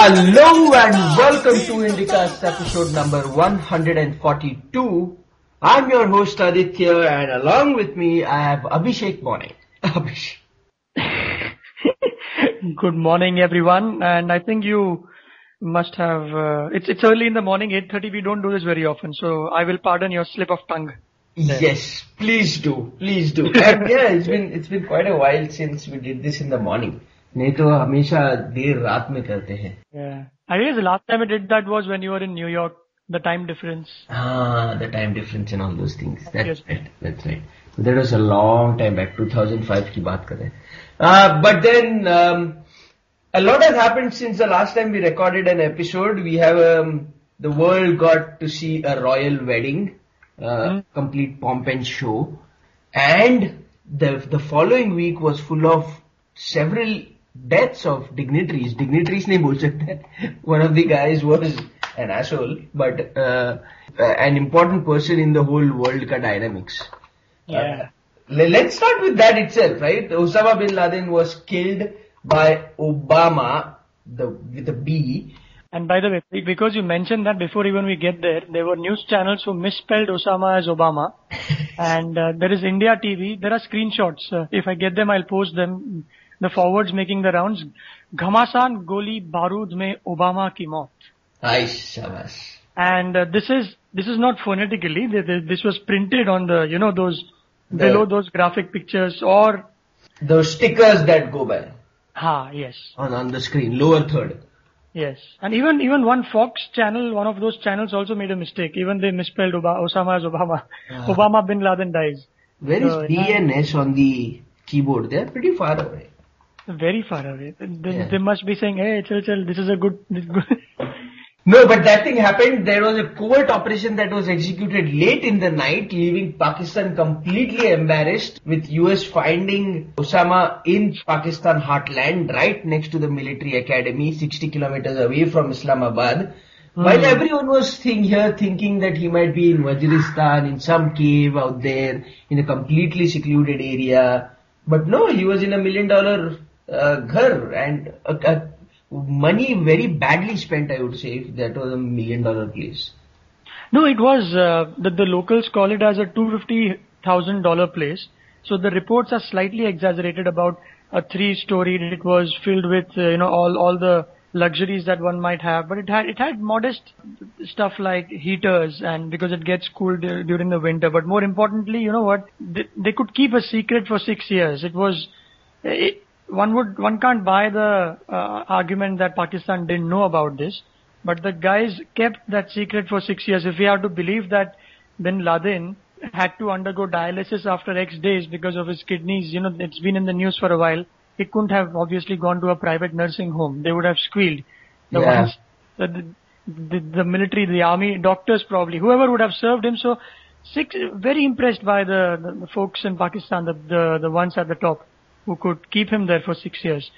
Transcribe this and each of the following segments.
Hello and welcome to Indicast episode number 142. I'm your host Aditya and along with me I have Abhishek Morning. Abhishek. Good morning everyone and I think you must have. Uh, it's it's early in the morning, 8:30. We don't do this very often, so I will pardon your slip of tongue. Yes, please do, please do. And yeah, it's been it's been quite a while since we did this in the morning. नहीं तो हमेशा देर रात में करते हैं Yeah. I guess the last time I did that was when you were in New York. The time difference. Ah, the time difference and all those things. That's Yes. right. That's right. That was a long time back, 2005 की बात कर रहे हैं. Uh, but then um, a lot has happened since the last time we recorded an episode. We have um, the world got to see a royal wedding, uh, mm-hmm. complete pomp and show, and the the following week was full of several deaths of dignitaries. Dignitaries ne bol sakte. One of the guys was an asshole, but uh, an important person in the whole world ka dynamics. Uh, yeah. Uh, let's start with that itself, right? Osama bin Laden was killed by Obama, the with a B. And by the way, because you mentioned that before even we get there, there were news channels who misspelled Osama as Obama. and uh, there is India TV. There are screenshots. Uh, if I get them, I'll post them. The forwards making the rounds. Ghamasan goli barud mein Obama ki maut. And uh, this is this is not phonetically. Th- th- This was printed on the you know those below those graphic pictures or Those stickers that go by ha yes on, on the screen, lower third. yes. And even even one Fox channel, one of those channels also made a mistake. Even they misspelled Oba- Osama as Obama. Obama bin Laden dies. Where is Uh, B and S on the keyboard? They're pretty far away. Very far away. They, Yeah. they must be saying, "Hey, chill, chill. This is a good." This good. No, but that thing happened. There was a covert operation that was executed late in the night, leaving Pakistan completely embarrassed, with US finding Osama in Pakistan heartland, right next to the military academy, 60 kilometers away from Islamabad. While everyone was think here thinking that he might be in Waziristan, in some cave out there, in a completely secluded area. But no, he was in a million dollar uh, ghar and a, a money very badly spent, I would say, if that was a million dollar place. No, it was uh, the the locals call it as a two fifty thousand dollar place. So the reports are slightly exaggerated about a three story. It was filled with uh, you know all all the luxuries that one might have, but it had it had modest stuff like heaters and because it gets cool dur- during the winter. But more importantly, you know what? They, they could keep a secret for six years. It was. It, one would one can't buy the uh, argument that Pakistan didn't know about this, but the guys kept that secret for six years. If we have to believe that Bin Laden had to undergo dialysis after X days because of his kidneys, you know, it's been in the news for a while. He couldn't have obviously gone to a private nursing home. They would have squealed. The Yeah. ones, the, the, the military, the army, doctors probably, whoever would have served him. So, six, very impressed by the, the, the folks in Pakistan, the, the, the ones at the top who could keep him there for six years.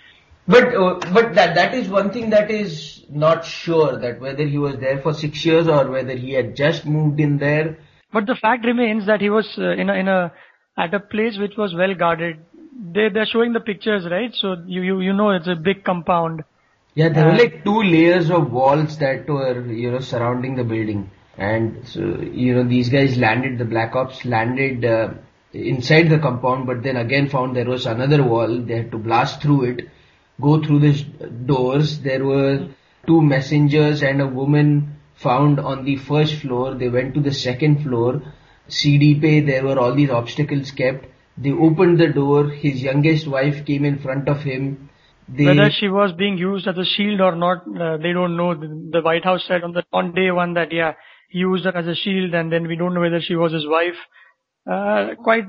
But uh, but that that is one thing that is not sure that whether he was there for six years or whether he had just moved in there. But the fact remains that he was uh, in a, in a, at a place which was well guarded. They, they're showing the pictures, right? So you, you, you know it's a big compound. Yeah, there were Uh, like two layers of walls that were you know surrounding the building, and so you know these guys landed. The Black Ops landed uh, inside the compound, but then again found there was another wall. They had to blast through it, go through the doors. There were two messengers and a woman found on the first floor. They went to the second floor. CDP, there were all these obstacles kept. They opened the door. His youngest wife came in front of him. They, Whether she was being used as a shield or not, uh, they don't know. The, the White House said on the on day one that yeah, he used her as a shield, and then we don't know whether she was his wife. Uh, quite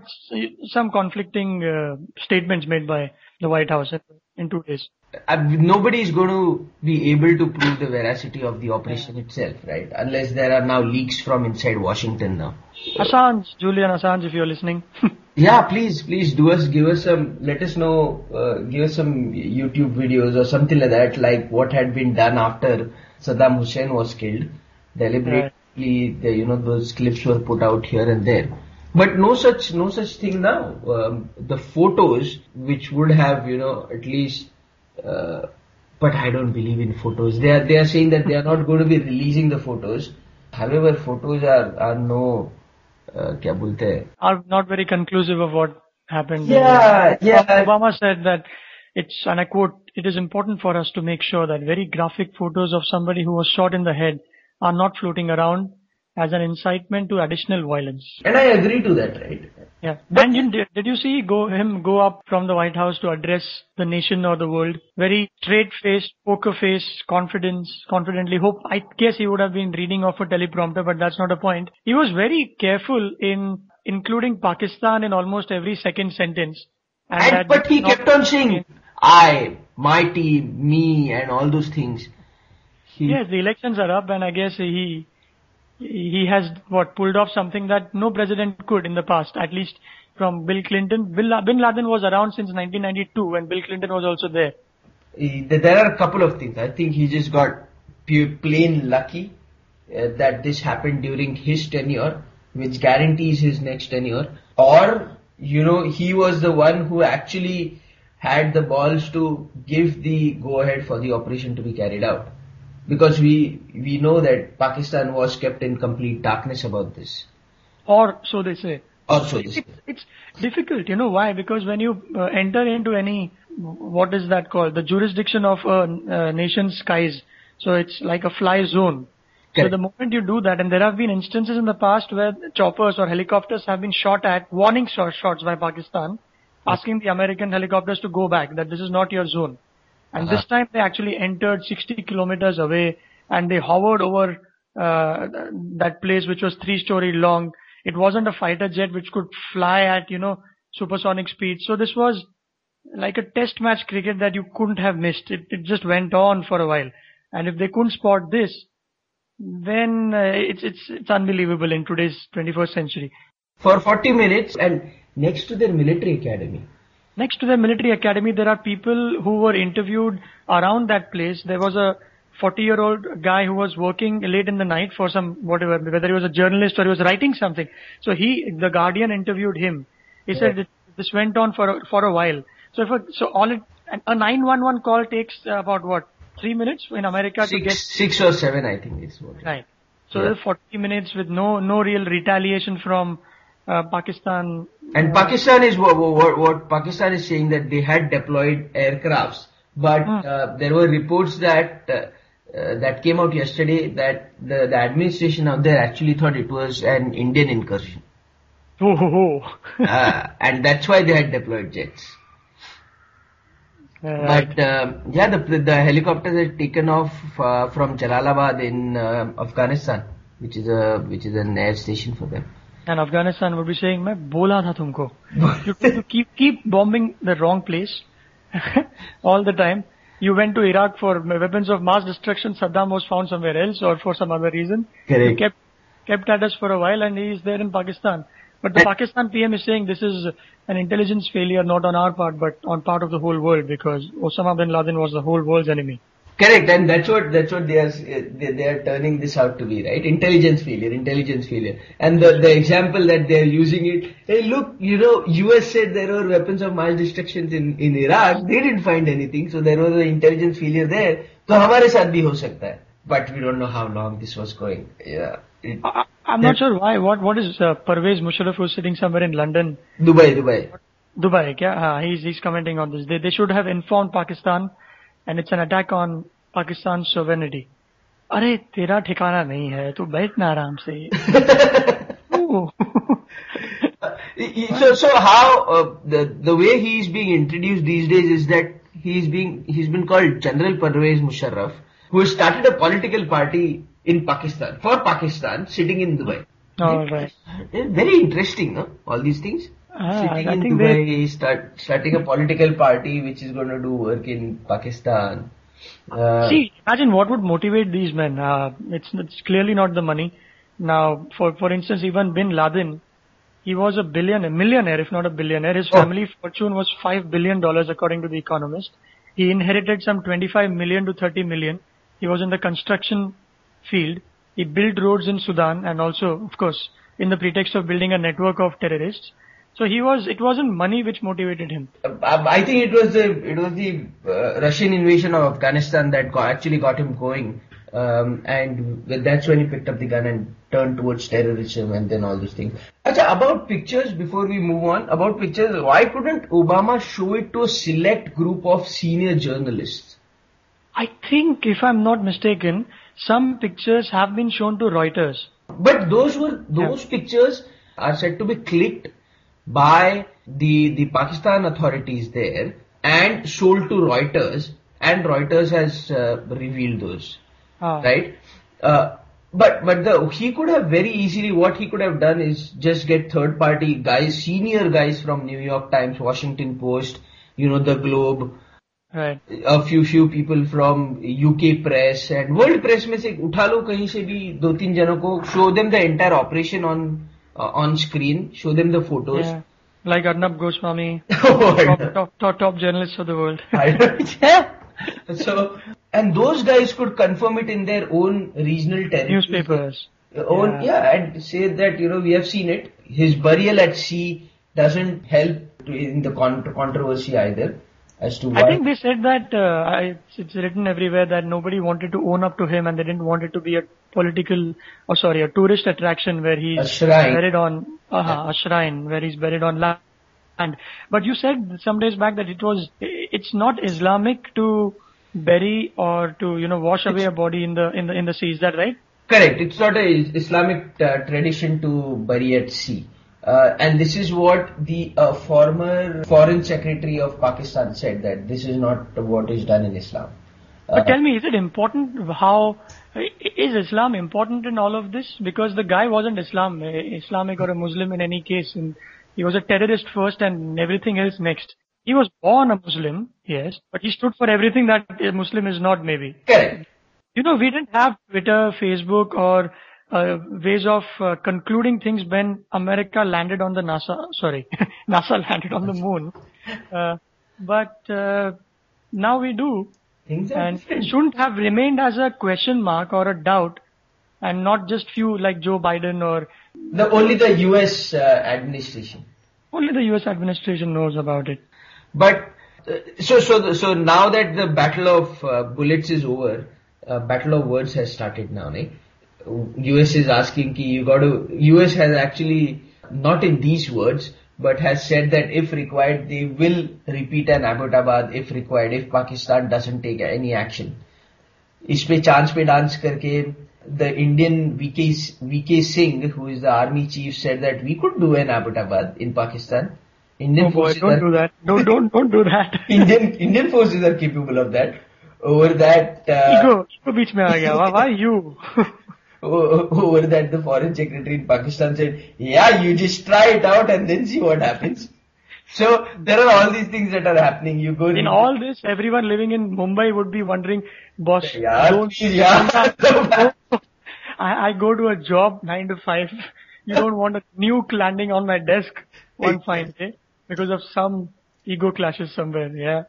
some conflicting uh, statements made by the White House in two days. uh, nobody is going to be able to prove the veracity of the operation itself, right? Unless there are now leaks from inside Washington now. Assange, Julian Assange, if you're listening. Yeah, please, please do us, give us some, let us know, uh, give us some YouTube videos or something like that, like what had been done after Saddam Hussein was killed. Deliberately, the, you know, those clips were put out here and there. But no such, no such thing now. Um, the photos, which would have, you know, at least, uh, but I don't believe in photos. They are, they are saying that they are not going to be releasing the photos. However, photos are, are no, uh, क्या बोलते हैं? Are not very conclusive of what happened. Yeah, yeah. Obama said that it's, and I quote, it is important for us to make sure that very graphic photos of somebody who was shot in the head are not floating around as an incitement to additional violence. And I agree to that, right? Yeah. And you, did, you see go him go up from the White House to address the nation or the world? Very straight faced, poker face, confidence, confidently. Hope I guess he would have been reading off a teleprompter, but that's not a point. He was very careful in including Pakistan in almost every second sentence. And, that but he kept on saying, I, my team, me, and all those things. He, Yes, the elections are up, and I guess he he has what pulled off something that no president could in the past, at least from Bill Clinton. Bill, Bin Laden was around since 1992 when Bill Clinton was also there. there are a couple of things. I think he just got plain lucky uh, that this happened during his tenure, which guarantees his next tenure. Or, you know, he was the one who actually had the balls to give the go ahead for the operation to be carried out. Because we, we know that Pakistan was kept in complete darkness about this. Or so they say. Also, this. It's, it's difficult, you know why? Because when you uh, enter into any, what is that called? The jurisdiction of a uh, nation's skies. So it's like a fly zone. So the moment you do that, and there have been instances in the past where choppers or helicopters have been shot at, warning shot, shots by Pakistan, asking the American helicopters to go back, that this is not your zone. And this time they actually entered 60 kilometers away and they hovered over uh, that place which was three story long. It wasn't a fighter jet which could fly at, you know, supersonic speed. So this was like a test match cricket that you couldn't have missed. It, it just went on for a while. And if they couldn't spot this, then uh, it's, it's, it's unbelievable in today's 21st century. For 40 minutes and next to their military academy. Next to the military academy, there are people who were interviewed around that place. There was a 40 year old guy who was working late in the night for some, whatever, whether he was a journalist or he was writing something. So he, the Guardian interviewed him. He said this went on for, a- for a while. So if a, so all it, a 911 call takes uh, about what, three minutes in America to get, Six, six or seven, I think is what. right. So Yeah. 40 minutes with no, no real retaliation from uh, Pakistan. And Pakistan is what, what, what Pakistan is saying that they had deployed aircrafts, but Hmm. uh, there were reports that uh, uh, that came out yesterday that the, the administration out there actually thought it was an Indian incursion, Oh, oh, oh. uh, and that's why they had deployed jets. Uh. But um yeah, the the helicopters had taken off uh, from Jalalabad in uh, Afghanistan, which is a which is an air station for them. And Afghanistan would be saying, मैं बोला था तुमको. You, you keep keep bombing the wrong place all the time. You went to Iraq for weapons of mass destruction. Saddam was found somewhere else or for some other reason. You Correct. kept kept at us for a while, and he is there in Pakistan. But the And- Pakistan PM is saying this is an intelligence failure, not on our part, but on part of the whole world, because Osama bin Laden was the whole world's enemy. Correct, and that's what that's what they are they, they are turning this out to be, right? Intelligence failure, intelligence failure, and the the example that they are using it. Hey, look, you know, U.S. said there were weapons of mass destruction in in Iraq. They didn't find anything, so there was an intelligence failure there. तो हमारे साथ भी हो सकता है. But we don't know how long this was going. Yeah, it, I, I- I'm not sure why. What what is uh, Pervez Musharraf who's sitting somewhere in London Dubai, Dubai. Dubai, yeah, uh, he's he's commenting on this. They they should have informed Pakistan, and it's an attack on Pakistan's sovereignty. अरे तेरा ठिकाना नहीं है तू बैठ ना आराम से so so how uh, the the way he is being introduced these days is that he is being he's been called General Pervez Musharraf who has started a political party in Pakistan for Pakistan sitting in Dubai. All right. Very interesting, no? All these things. Ah, sitting I in Dubai, they- start starting a political party which is going to do work in Pakistan. Uh, See, imagine what would motivate these men. Uh, it's it's clearly not the money. Now, for for instance, even Bin Laden, he was a billionaire, millionaire, if not a billionaire. His Oh. family fortune was five billion dollars, according to the Economist. He inherited some 25 million to 30 million. He was in the construction field. he built roads in Sudan and also, of course, in the pretext of building a network of terrorists. So he was, it wasn't money which motivated him. Uh, I think it was the it was the uh, Russian invasion of Afghanistan that got, actually got him going, um, and that's when he picked up the gun and turned towards terrorism and then all those things. Achha, about pictures, before we move on, about pictures, why couldn't Obama show it to a select group of senior journalists? I think, if I'm not mistaken, some pictures have been shown to Reuters. But those were those pictures are said to be clicked by the the Pakistan authorities there and sold to Reuters, and Reuters has uh, revealed those, Ah. right? Uh, but but the he could have very easily what he could have done is just get third party guys, senior guys from New York Times, Washington Post, you know, the Globe, Right. a few few people from UK press and world press में से उठा लो कहीं से भी दो तीन जनों को show them the entire operation on uh, on screen show them the photos Yeah. Like Arnab Goswami, Oh, top, top, top, top journalists of the world. Yeah. so and those guys could confirm it in their own regional territories Newspapers. own Yeah. yeah and say that you know we have seen it his burial at sea doesn't help in the con- controversy either as to why I think they said that uh, I, it's, it's written everywhere that nobody wanted to own up to him and they didn't want it to be a political, or sorry, a tourist attraction where he's buried on uh, a shrine where he's buried on land. And But you said some days back that it was it's not Islamic to bury or to you know wash away a body in the in the in the sea. Is that right? Correct. It's not a Islamic uh, tradition to bury at sea. Uh, and this is what the uh, former foreign secretary of Pakistan said that this is not what is done in Islam. Uh, But tell me, is it important how is Islam important in all of this? Because the guy wasn't Islam, Islamic or a Muslim in any case, and he was a terrorist first and everything else next. He was born a Muslim, yes, but he stood for everything that a Muslim is not, maybe. correct. You know, we didn't have Twitter, Facebook, or ways of uh, concluding things when America landed on the NASA. Sorry, NASA landed on the moon. Uh, but uh, now we do, Things and it shouldn't have remained as a question mark or a doubt, and not just few like Joe Biden or The, only the US uh, administration. only the U.S. administration knows about it. But uh, so so the, so now that the battle of uh, bullets is over, uh, battle of words has started now. Ne? US is asking ki you got to. US has actually not in these words, but has said that if required, they will repeat an Abbottabad if required if Pakistan doesn't take any action. इस पे chance पे dance करके the Indian VK VK Singh, who is the army chief, said that we could do an Abbottabad in Pakistan. Indian Oh boy, forces don't are- do that. Don't don't don't do that. Indian Indian forces are capable of that. Over that, uh, ego, ego बीच में आ गया. Why, why you? over that, the foreign secretary in Pakistan said, "Yeah, you just try it out and then see what happens." So there are all these things that are happening. You go In all this, everyone living in Mumbai would be wondering, boss, Yeah, don't, yeah. I, I go to a job nine to five. You don't want a nuke landing on my desk one fine day because of some ego clashes somewhere. Yeah.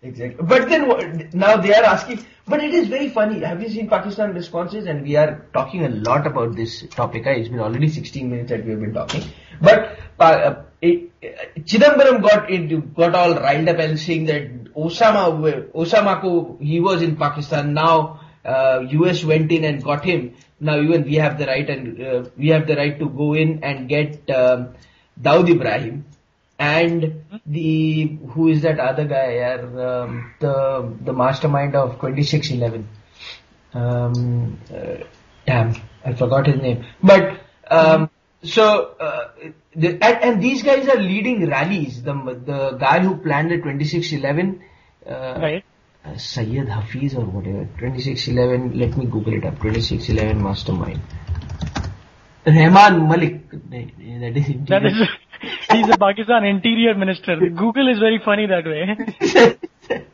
Exactly. But then now they are asking, but it is very funny. Have you seen Pakistan responses? And we are talking a lot about this topic. huh? It's been already 16 minutes that we have been talking. But uh, it, uh, Chidambaram got into, got all riled up and saying that Osama, Osama ko, he was in Pakistan. Now uh, US went in and got him. Now even we have the right and uh, we have the right to go in and get um, Dawood Ibrahim and the who is that other guy? Yaar, um, the the mastermind of 2611 um uh, damn i forgot his name. But um so uh, the, and, and these guys are leading rallies. The the guy who planned the 2611 uh, Right. uh, Sayyid Hafiz or whatever. 2611 let me google it up. 2611 mastermind. Rahman Malik. That is That is, he's a Pakistan interior minister. Google is very funny that way.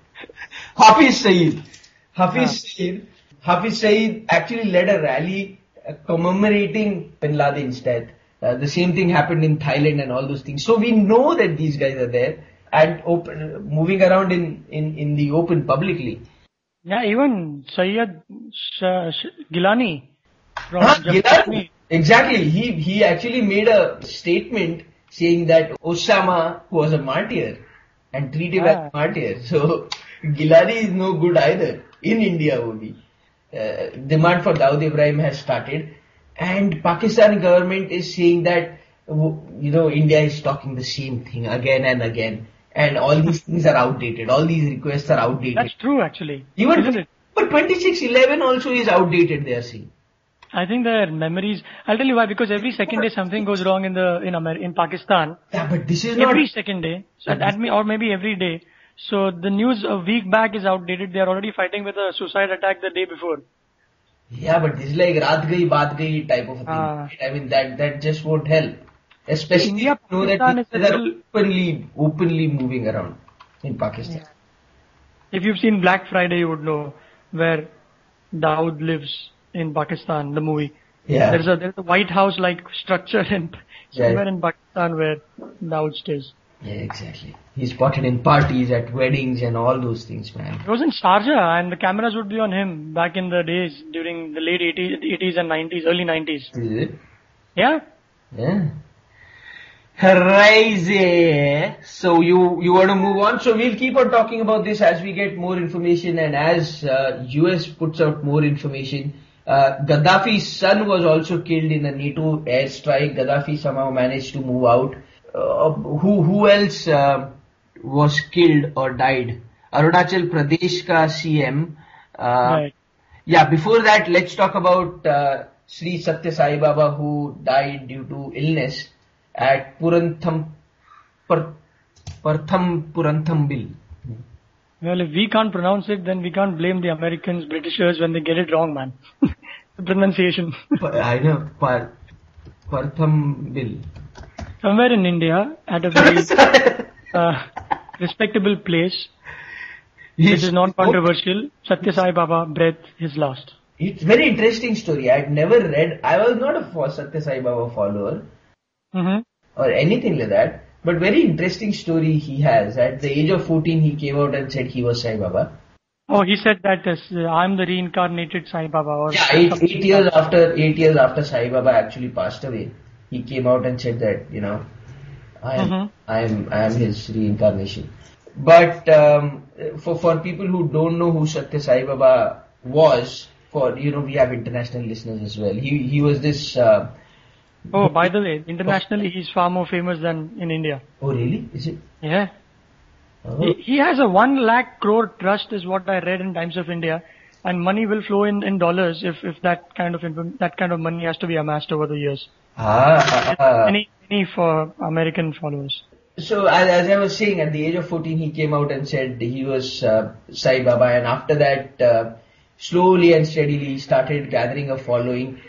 Hafiz Saeed. Hafiz Saeed. Hafiz Saeed actually led a rally uh, commemorating Bin Laden's death. Uh, the same thing happened in Thailand and all those things. So we know that these guys are there and open, moving around in, in, in the open publicly. Yeah, even Sayyid Sh- Sh- Gilani, from Huh, Gilani? Exactly. He he actually made a statement saying that Osama was a martyr and treated him as Ah. a martyr. So Gilani is no good either in India only. Uh, demand for Dawood Ibrahim has started, and Pakistani government is saying that you know India is talking the same thing again and again, and all these things are outdated. All these requests are outdated. That's true, actually. Even isn't it? but 2611 also is outdated. They are saying. I think their memories. I'll tell you why. Because every second day something goes wrong in the in Amer- in Pakistan. Yeah, but this is not. Every second day, so that me or maybe every day. So the news a week back is outdated. They are already fighting with a suicide attack the day before. Yeah, but this is like raat gayi, baat gayi type of thing. Right? I mean, that, that just won't help. Especially India, you know that Pakistan a are little- openly, openly moving around in Pakistan. If you've seen Black Friday, you would know where Dawood lives in Pakistan. The movie. Yeah. There's a there's a White House like structure in Yeah. in Pakistan where Dawood stays. Yeah, exactly. He's spotted in parties, at weddings and all those things, man. He was in Sharjah and the cameras would be on him back in the days during the late 80s, 80s and 90s, early 90s. Is it? Yeah. Yeah. Crazy. So you you want to move on? So we'll keep on talking about this as we get more information and as uh, US puts out more information. Uh, Gaddafi's son was also killed in a NATO airstrike. Gaddafi somehow managed to move out. Uh, who who else uh, was killed or died? Arunachal Pradesh ka CM. Uh, right. yeah, before that, let's talk about uh, Sri Satya Sai Baba who died due to illness at Purantham, Par, Partham Puranthambil. Well, if we can't pronounce it, then we can't blame the Americans, Britishers when they get it wrong, man. the pronunciation. I know, Par. Somewhere in India, at a very uh, respectable place, which is non-controversial, Satya Sai Baba breathed his last. It's very interesting story. I'd never read, I was not a Satya Sai Baba follower hmm or anything like that. But very interesting story he has. At the age of 14, he came out and said he was Sai Baba. Oh, he said that as, uh, I'm the reincarnated Sai Baba. Or Yeah, eight, eight years after eight years after Sai Baba actually passed away, he came out and said that you know, I am Mhm. I am I am his reincarnation. But um, for for people who don't know who Satya Sai Baba was, for you know we have international listeners as well. He he was this. Uh, Oh, by the way, internationally he's far more famous than in India. oh really? Is it? Yeah. Oh. He, he has a one lakh crore trust is what I read in Times of India. And money will flow in, in dollars if, if that kind of that kind of money has to be amassed over the years. Ah. Any any for American followers. So as, as I was saying, at the age of 14, he came out and said he was uh, Sai Baba, and after that, uh, slowly and steadily, he started gathering a following.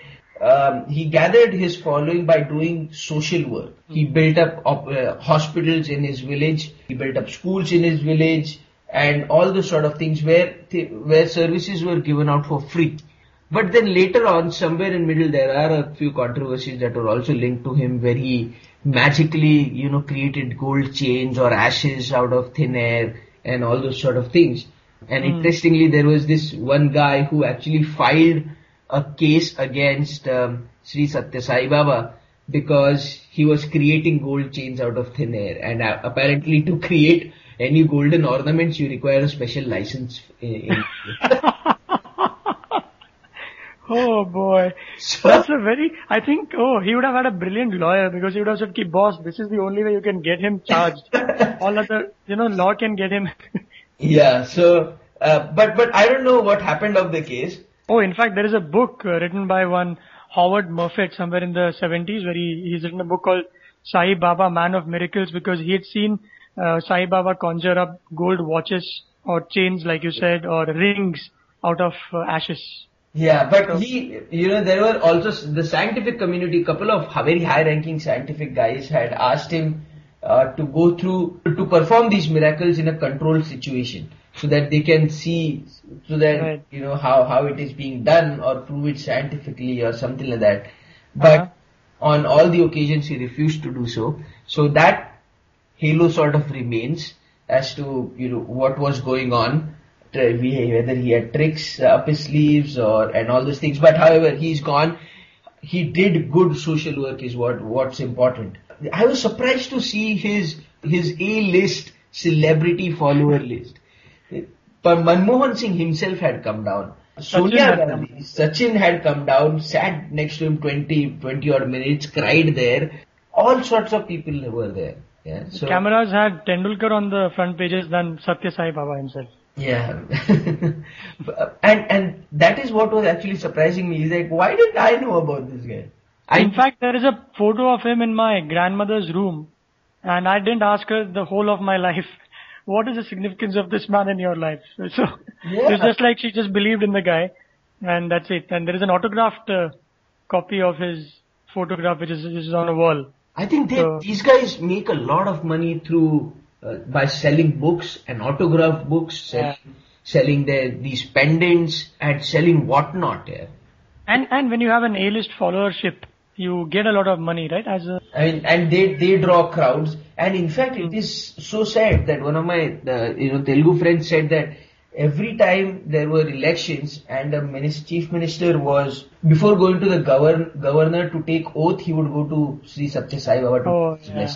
Um, he gathered his following by doing social work. He built up op- uh, hospitals in his village. He built up schools in his village, and all the sort of things where th- where services were given out for free. But then later on, somewhere in middle, there are a few controversies that were also linked to him, where he magically, you know, created gold chains or ashes out of thin air and all those sort of things. And interestingly, there was this one guy who actually filed a case against um, Sri Satya Sai Baba because he was creating gold chains out of thin air. And uh, apparently, to create any golden ornaments, you require a special license. In, in Oh boy. So- That's a very, I think, oh, he would have had a brilliant lawyer because he would have said, "Ki boss, this is the only way you can get him charged. All other, you know, law can get him. Yeah. So, uh, but but I don't know what happened of the case. Oh, in fact, there is a book uh, written by one Howard Murphet somewhere in the 70s where he, he's written a book called Sai Baba, Man of Miracles because he had seen uh, Sai Baba conjure up gold watches or chains, like you said, or rings out of uh, ashes. Yeah, but he, you know, there were also the scientific community. Couple of very high-ranking scientific guys had asked him uh, to go through to perform these miracles in a controlled situation, so that they can see, so that Right. you know how how it is being done or prove it scientifically or something like that. But Uh-huh. on all the occasions, he refused to do so. So that halo sort of remains as to you know what was going on whether he had tricks up his sleeves or and all those things. But however, he's gone. He did good social work is what what's important. I was surprised to see his his A list celebrity follower list. But Manmohan Singh himself had come down. Sonia Gandhi, Sachin had come down, sat next to him 20, 20 odd minutes, cried there. All sorts of people were there. Yeah. So, Cameras had Tendulkar on the front pages than Satya Sai Baba himself. yeah. and, and that is what was actually surprising me. Is like, why didn't I know about this guy? I, In fact, there is a photo of him in my grandmother's room, and I didn't ask her the whole of my life. What is the significance of this man in your life? So Yeah. it's just like she just believed in the guy, and that's it. And there is an autographed uh, copy of his photograph, which is, which is on a wall. I think they, So- these guys make a lot of money through uh, by selling books and autograph books, selling, selling their these pendants and selling whatnot. Yeah. And and when you have an A-list followership, you get a lot of money, right? As a mean, and they they draw crowds. And in fact, it is so sad that one of my uh, you know Telugu friends said that every time there were elections and a minis- chief minister was before going to the govern governor to take oath, he would go to Sri Satya Sai Baba to Oh, yeah.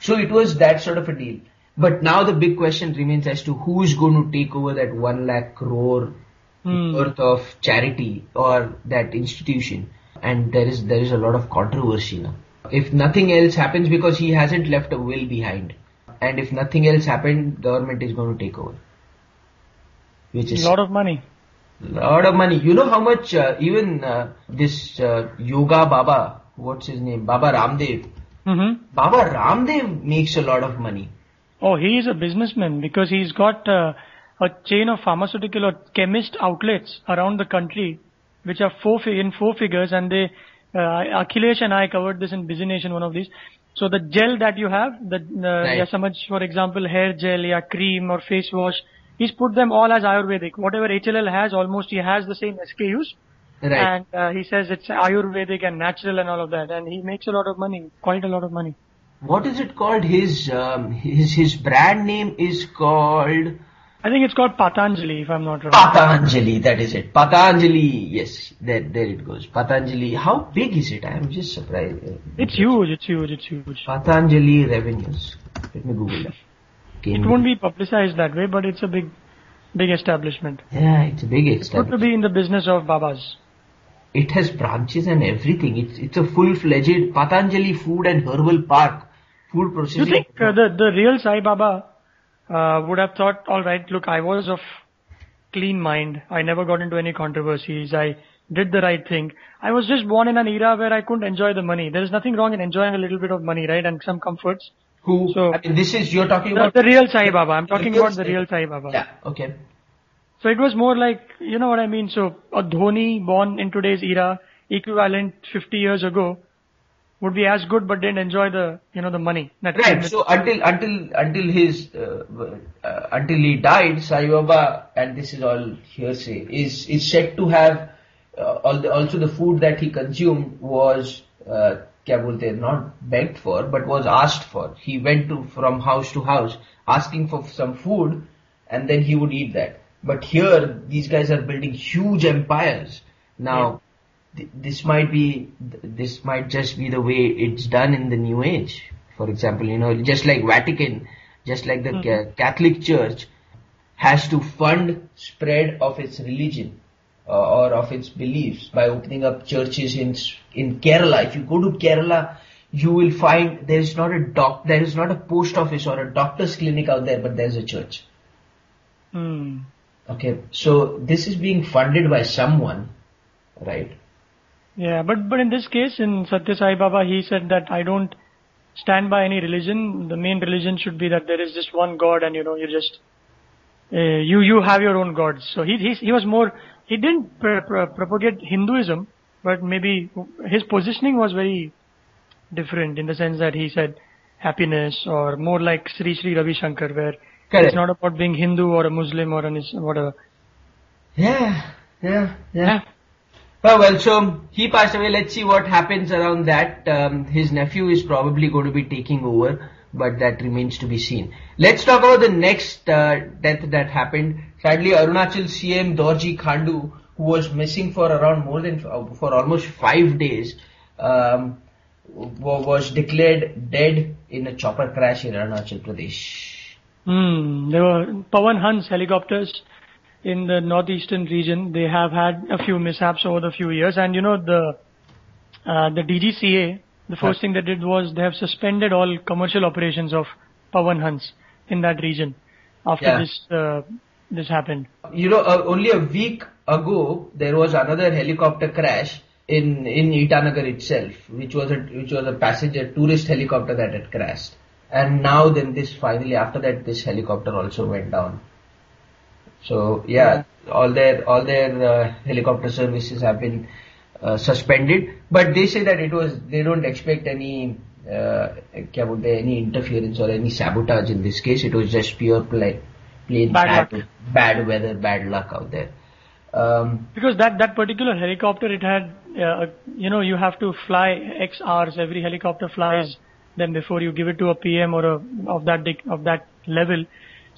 So it was that sort of a deal. But now the big question remains as to who is going to take over that one lakh crore Hmm. worth of charity or that institution. And there is there is a lot of controversy now. If nothing else happens because he hasn't left a will behind. And if nothing else happened, government is going to take over. Which is a lot of money. lot of money. You know how much uh, even uh, this uh, yoga Baba, what's his name? Baba Ramdev. Mm-hmm. Baba Ramdev makes a lot of money. Oh, he is a businessman because he's got uh, a chain of pharmaceutical or chemist outlets around the country, which are four fi- in four figures, and they. Uh, Akhilesh and I covered this in Busy Nation, one of these. So the gel that you have, the uh, Right. yeah, samajh, for example, hair gel, yeah, cream or face wash, he's put them all as Ayurvedic. Whatever HLL has, almost he has the same SKUs. Right. And uh, he says it's Ayurvedic and natural and all of that, and he makes a lot of money, quite a lot of money. what is it called? His um, his his brand name is called I think it's called Patanjali, if I'm not wrong. Patanjali. That is it. Patanjali. Yes, there there it goes. Patanjali. How big is it? I am just surprised. It's huge, it's huge, it's huge. Patanjali revenues. Let me Google that. It won't be publicized that way, but it's a big, big establishment. Yeah, it's a big It's good to be in the business of Babas. It has branches and everything. It's it's a full fledged Patanjali Food and Herbal Park. Food processing. You think uh, the the real Sai Baba uh, would have thought, all right, look, I was of clean mind. I never got into any controversies. I did the right thing. I was just born in an era where I couldn't enjoy the money. There is nothing wrong in enjoying a little bit of money, right, and some comforts. Who? So- I mean, this is you're talking The, about. the real Sai Baba. I'm talking about the real Sai Baba. Yeah. Okay. So it was more like, you know what I mean? So a Dhoni born in today's era, equivalent 50 years ago, would be as good but didn't enjoy the you know the money. That right. So until until until his uh, uh, until he died sai baba and this is all hearsay is is said to have uh, the, also the food that he consumed was uh, kya not begged for but was asked for. He went to from house to house asking for some food and then he would eat that. But here these guys are building huge empires. Now th- this might be, th- this might just be the way it's done in the new age. For example, you know, just like Vatican, just like the Ca- Catholic Church has to fund spread of its religion uh, or of its beliefs by opening up churches in in Kerala. If you go to Kerala, you will find there is not a doc, there is not a post office or a doctor's clinic out there, but there's a church. Hmm. Okay, so this is being funded by someone, right? Yeah, but, but in this case, in Satya Sai Baba, he said that I don't stand by any religion. The main religion should be that there is just one God and, you know, you just, uh, you, you have your own gods. So he, he, he was more, he didn't pr- pr- propagate Hinduism, but maybe his positioning was very different in the sense that he said happiness or more like Sri Sri Ravi Shankar where Correct. it's not about being Hindu or a Muslim or an, Is- whatever. Yeah, yeah, Yeah. Well, so he passed away. Let's see what happens around that. Um, his nephew is probably going to be taking over, but that remains to be seen. Let's talk about the next uh, death that happened. Sadly, Arunachal CM Dorji Khandu, who was missing for around more than uh, for almost five days, um, was declared dead in a chopper crash in Arunachal Pradesh. Hmm. There were Pawan Hans helicopters in the northeastern region. They have had a few mishaps over the few years, and you know the uh, the DGCA. The first thing they did was they have suspended all commercial operations of Pawan Hans in that region after Yeah. this uh, this happened. You know, uh, only a week ago there was another helicopter crash in in Itanagar itself, which was a which was a passenger tourist helicopter that had crashed. And now then this finally after that this helicopter also went down. So yeah, all their all their uh, helicopter services have been uh, suspended, but they say that it was they don't expect any uh, क्या बोलते हैं, any interference or any sabotage in this case. It was just pure play, plain Bad bad, luck. bad weather, bad luck out there. Um, Because that, that particular helicopter, it had, uh, you know, you have to fly X hours. Every helicopter flies. Then before you give it to a PM or a, of that dig- of that level,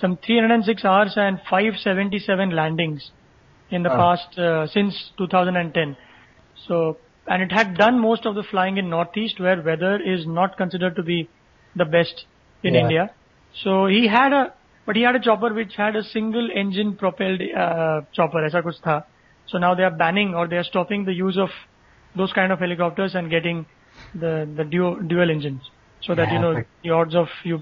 some 306 hours and 577 landings in the Ah. past uh, since 2010. So, and it had done most of the flying in Northeast where weather is not considered to be the best in Yeah. India. So he had a, but he had a chopper which had a single engine propelled uh, chopper, aisa kuch tha. So now they are banning or they are stopping the use of those kind of helicopters and getting the the dual dual engines, so that you know the odds of you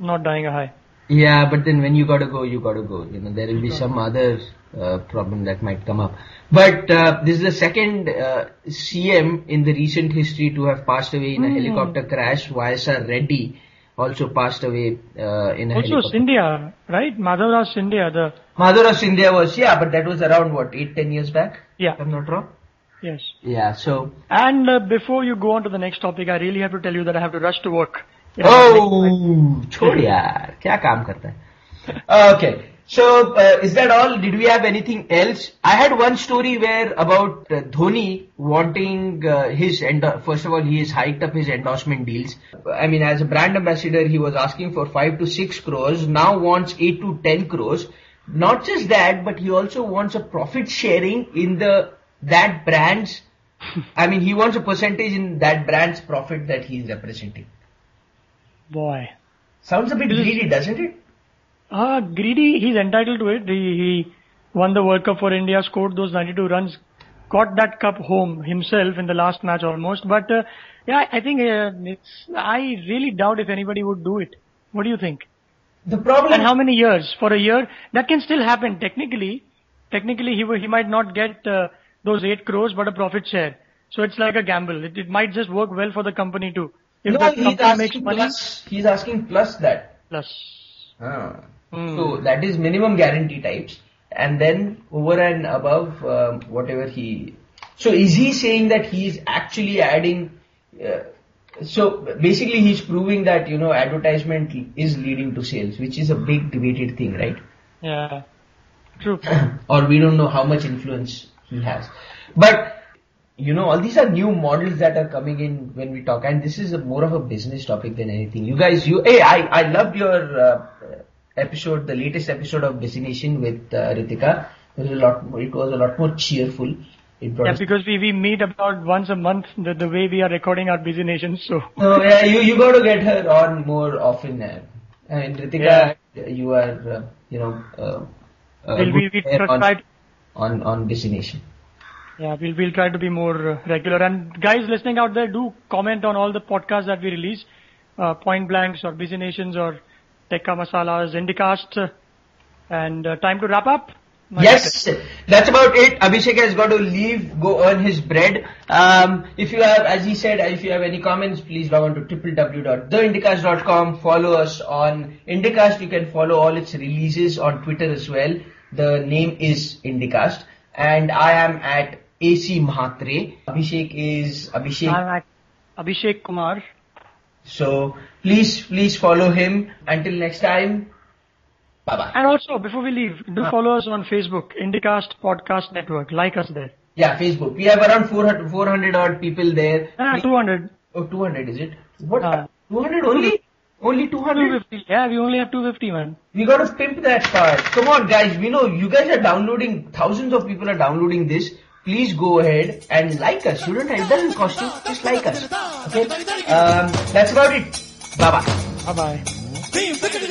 not dying are high. Yeah, but then when you gotta go, you gotta go. You know, there will be some other uh, problem that might come up. But uh, this is the second uh, CM in the recent history to have passed away in a Hmm. helicopter crash. YSR Reddy also passed away uh, in a helicopter. Also helicopter. Scindia, right? Madhavraj Scindia, the Madhura Scindia was, yeah, but that was around what, eight, ten years back? yeah, If I'm not wrong. yes. Yeah, so. And uh, before you go on to the next topic, I really have to tell you that I have to rush to work. You know, Oh, छोड़ यार, क्या काम करता है? Okay. So, uh, is that all? Did we have anything else? I had one story where about uh, Dhoni wanting uh, his endo- first of all he has hiked up his endorsement deals. I mean, as a brand ambassador, he was asking for five to six crores. Now wants eight to ten crores. Not just that, but he also wants a profit sharing in the that brand's. I mean, he wants a percentage in that brand's profit that he is representing. boy. Sounds a bit is- greedy, doesn't it? Ah, greedy, he's entitled to it. He, he won the World Cup for India, scored those 92 runs, got that cup home himself in the last match almost. But uh, yeah, I think uh, it's, I really doubt if anybody would do it. What do you think? The problem. And how many years? For a year? That can still happen technically. Technically, he will- he might not get uh, those 8 crores, but a profit share. So it's like a gamble. It, it might just work well for the company too. If no, the he's company makes asking money, plus. He's asking plus that. plus. Ah. Hmm. So that is minimum guarantee types, and then over and above um, whatever he. So is he saying that he's actually adding? Uh, so basically, he's proving that you know advertisement is leading to sales, which is a big debated thing, right? Yeah. True. or we don't know how much influence he has. But you know, all these are new models that are coming in when we talk, and this is a, more of a business topic than anything. You guys, you, hey, I, I loved your uh, episode, the latest episode of Destination with uh, Ritika. It was a lot, more, it was a lot more cheerful. Yeah, because we, we meet about once a month the, the way we are recording our busy nations. So No, yeah, you you got to get her on more often. Uh, and Ritika, you are, uh, you know, uh, uh, we'll, we, we good pair on, on on Destination. Yeah, we'll, we'll try to be more uh, regular. And guys listening out there, do comment on all the podcasts that we release, uh, Point Blanks or Busy Nations or Tekka Masalas, Indicast. And uh, time to wrap up. My Yes, that's about it. Abhishek has got to leave, go earn his bread. Um, if you have, as he said, if you have any comments, please log on to www.theindicast.com. Follow us on Indicast. You can follow all its releases on Twitter as well. The name is Indicast. And I am at AC Mahatre. Abhishek is Abhishek. Abhishek Kumar. So please, please follow him. Until next time, bye bye. And also, before we leave, do follow us on Facebook, Indicast Podcast Network. Like us there. Yeah, Facebook. We have around 400, 400 odd people there. Ah, 200. Oh, 200 is it? What? Ah. 200 only? Only 200? 250. Yeah, we only have 250, man. We gotta pimp that part. Come on guys, we know you guys are downloading, thousands of people are downloading this. Please go ahead and like us. You don't have, it doesn't cost you, just like us. Okay? Um, that's about it. Bye bye. Bye bye. Team ticket